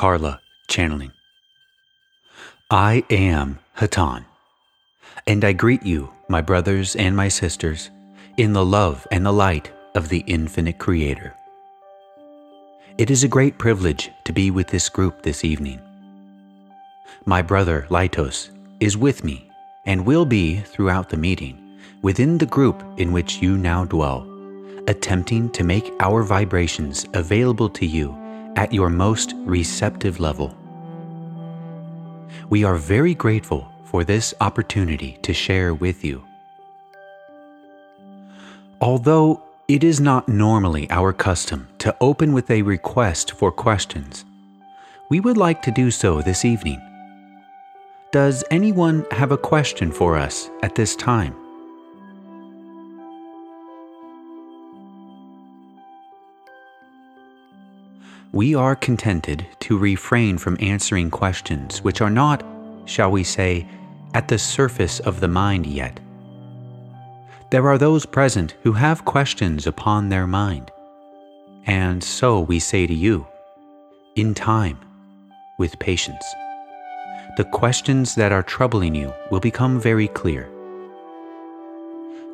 Carla channeling. I am Hatonn, and I greet you, my brothers and my sisters, in the love and the light of the infinite Creator. It is a great privilege to be with this group this evening. My brother Laitos is with me and will be throughout the meeting within the group in which you now dwell, attempting to make our vibrations available to you at your most receptive level. We are very grateful for this opportunity to share with you. Although it is not normally our custom to open with a request for questions, we would like to do so this evening. Does anyone have a question for us at this time? We are contented to refrain from answering questions which are not, shall we say, at the surface of the mind yet. There are those present who have questions upon their mind. And so we say to you, in time, with patience, the questions that are troubling you will become very clear.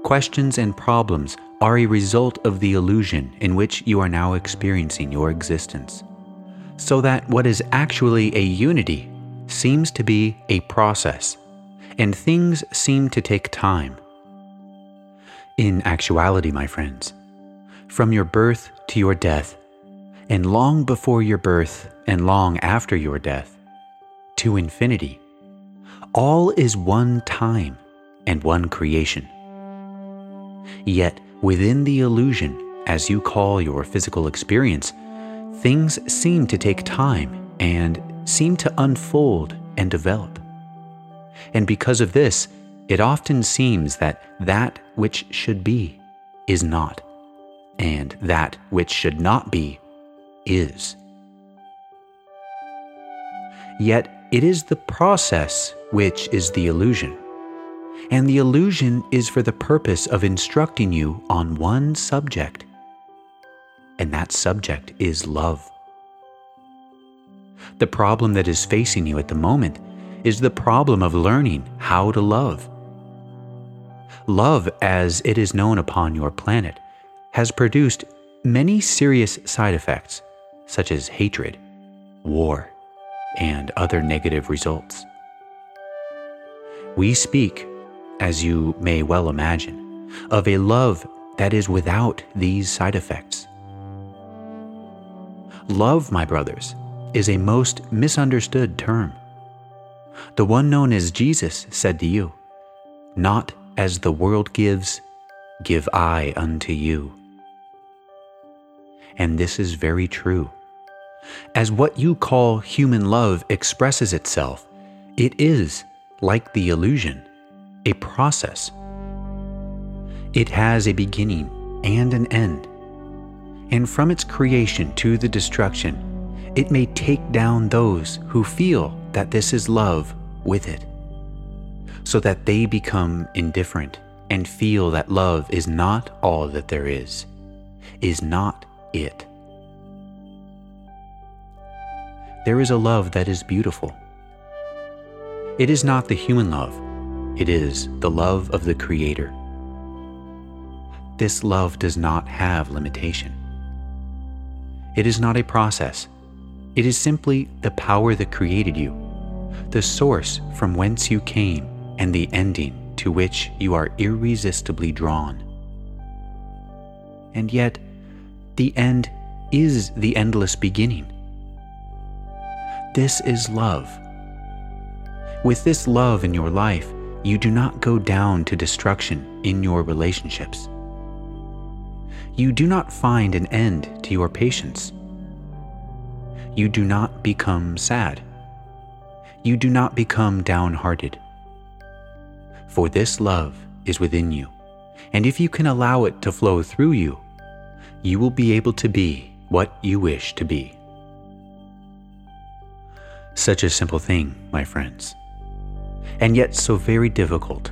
Questions and problems are a result of the illusion in which you are now experiencing your existence. So that what is actually a unity seems to be a process, and things seem to take time. In actuality, my friends, from your birth to your death, and long before your birth and long after your death, to infinity, all is one time and one creation. Yet, within the illusion, as you call your physical experience, things seem to take time and seem to unfold and develop. And because of this, it often seems that that which should be is not, and that which should not be is. Yet it is the process which is the illusion and the illusion is for the purpose of instructing you on one subject, and that subject is love. The problem that is facing you at the moment is the problem of learning how to love. Love, as it is known upon your planet, has produced many serious side effects, such as hatred, war, and other negative results. We speak as you may well imagine, of a love that is without these side effects. Love, my brothers, is a most misunderstood term. The one known as Jesus said to you, Not as the world gives, give I unto you. And this is very true. As what you call human love expresses itself, it is, like the illusion, a process. It has a beginning and an end. And from its creation to the destruction, it may take down those who feel that this is love with it, so that they become indifferent and feel that love is not all that there is, is not it. There is a love that is beautiful. It is not the human love it is the love of the Creator. This love does not have limitation. It is not a process. It is simply the power that created you, the source from whence you came, and the ending to which you are irresistibly drawn. And yet, the end is the endless beginning. This is love. With this love in your life, you do not go down to destruction in your relationships. You do not find an end to your patience. You do not become sad. You do not become downhearted. For this love is within you, and if you can allow it to flow through you, you will be able to be what you wish to be. Such a simple thing, my friends and yet so very difficult.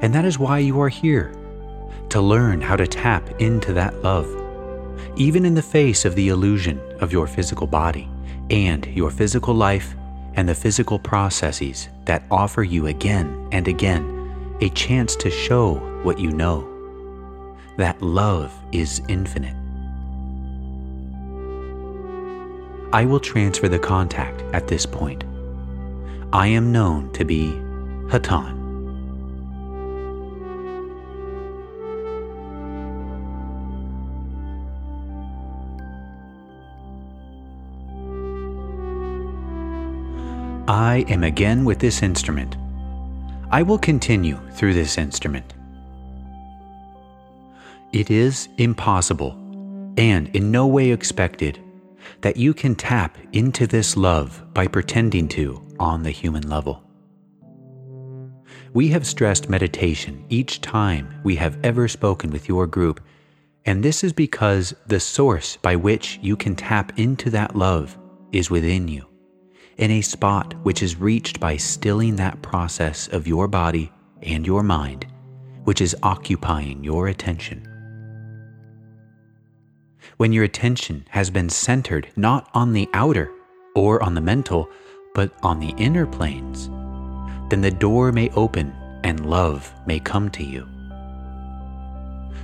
And that is why you are here to learn how to tap into that love, even in the face of the illusion of your physical body and your physical life and the physical processes that offer you again and again a chance to show what you know that love is infinite. I will transfer the contact at this point. I am known to be Hatonn. I am again with this instrument. I will continue through this instrument. It is impossible, and in no way expected, that you can tap into this love by pretending to on the human level. We have stressed meditation each time we have ever spoken with your group, and this is because the source by which you can tap into that love is within you, in a spot which is reached by stilling that process of your body and your mind, which is occupying your attention when your attention has been centered not on the outer or on the mental, but on the inner planes, then the door may open and love may come to you.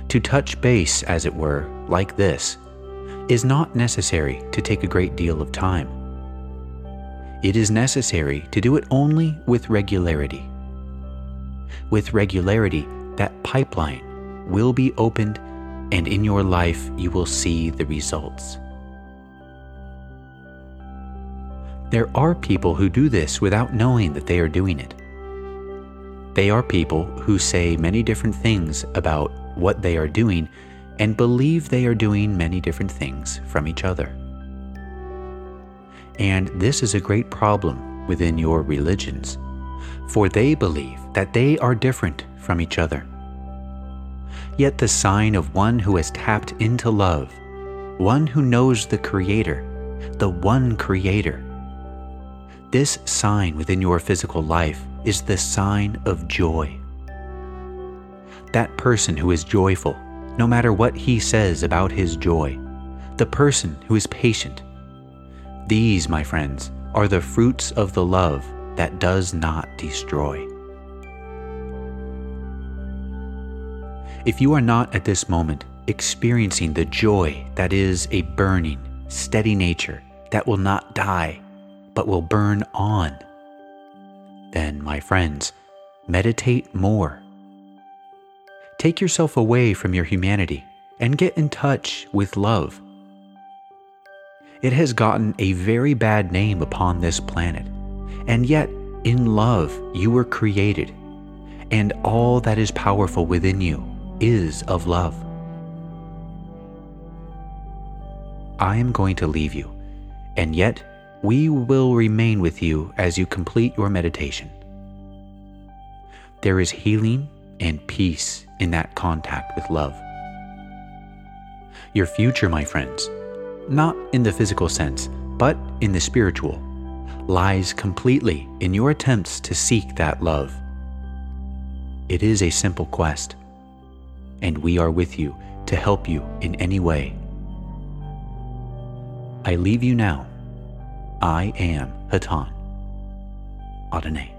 To touch base, as it were, like this, is not necessary to take a great deal of time. It is necessary to do it only with regularity. With regularity, that pipeline will be opened and in your life you will see the results. There are people who do this without knowing that they are doing it. They are people who say many different things about what they are doing and believe they are doing many different things from each other. And this is a great problem within your religions, for they believe that they are different from each other yet the sign of one who has tapped into love, one who knows the Creator, the one Creator. This sign within your physical life is the sign of joy. That person who is joyful, no matter what he says about his joy, the person who is patient. These, my friends, are the fruits of the love that does not destroy. If you are not at this moment experiencing the joy that is a burning, steady nature that will not die, but will burn on, then, my friends, meditate more. Take yourself away from your humanity and get in touch with love. It has gotten a very bad name upon this planet, and yet, in love, you were created, and all that is powerful within you is of love. I am going to leave you, and yet we will remain with you as you complete your meditation. There is healing and peace in that contact with love. Your future, my friends, not in the physical sense, but in the spiritual, lies completely in your attempts to seek that love. It is a simple quest and we are with you to help you in any way. I leave you now. I am Hatonn. Adonai.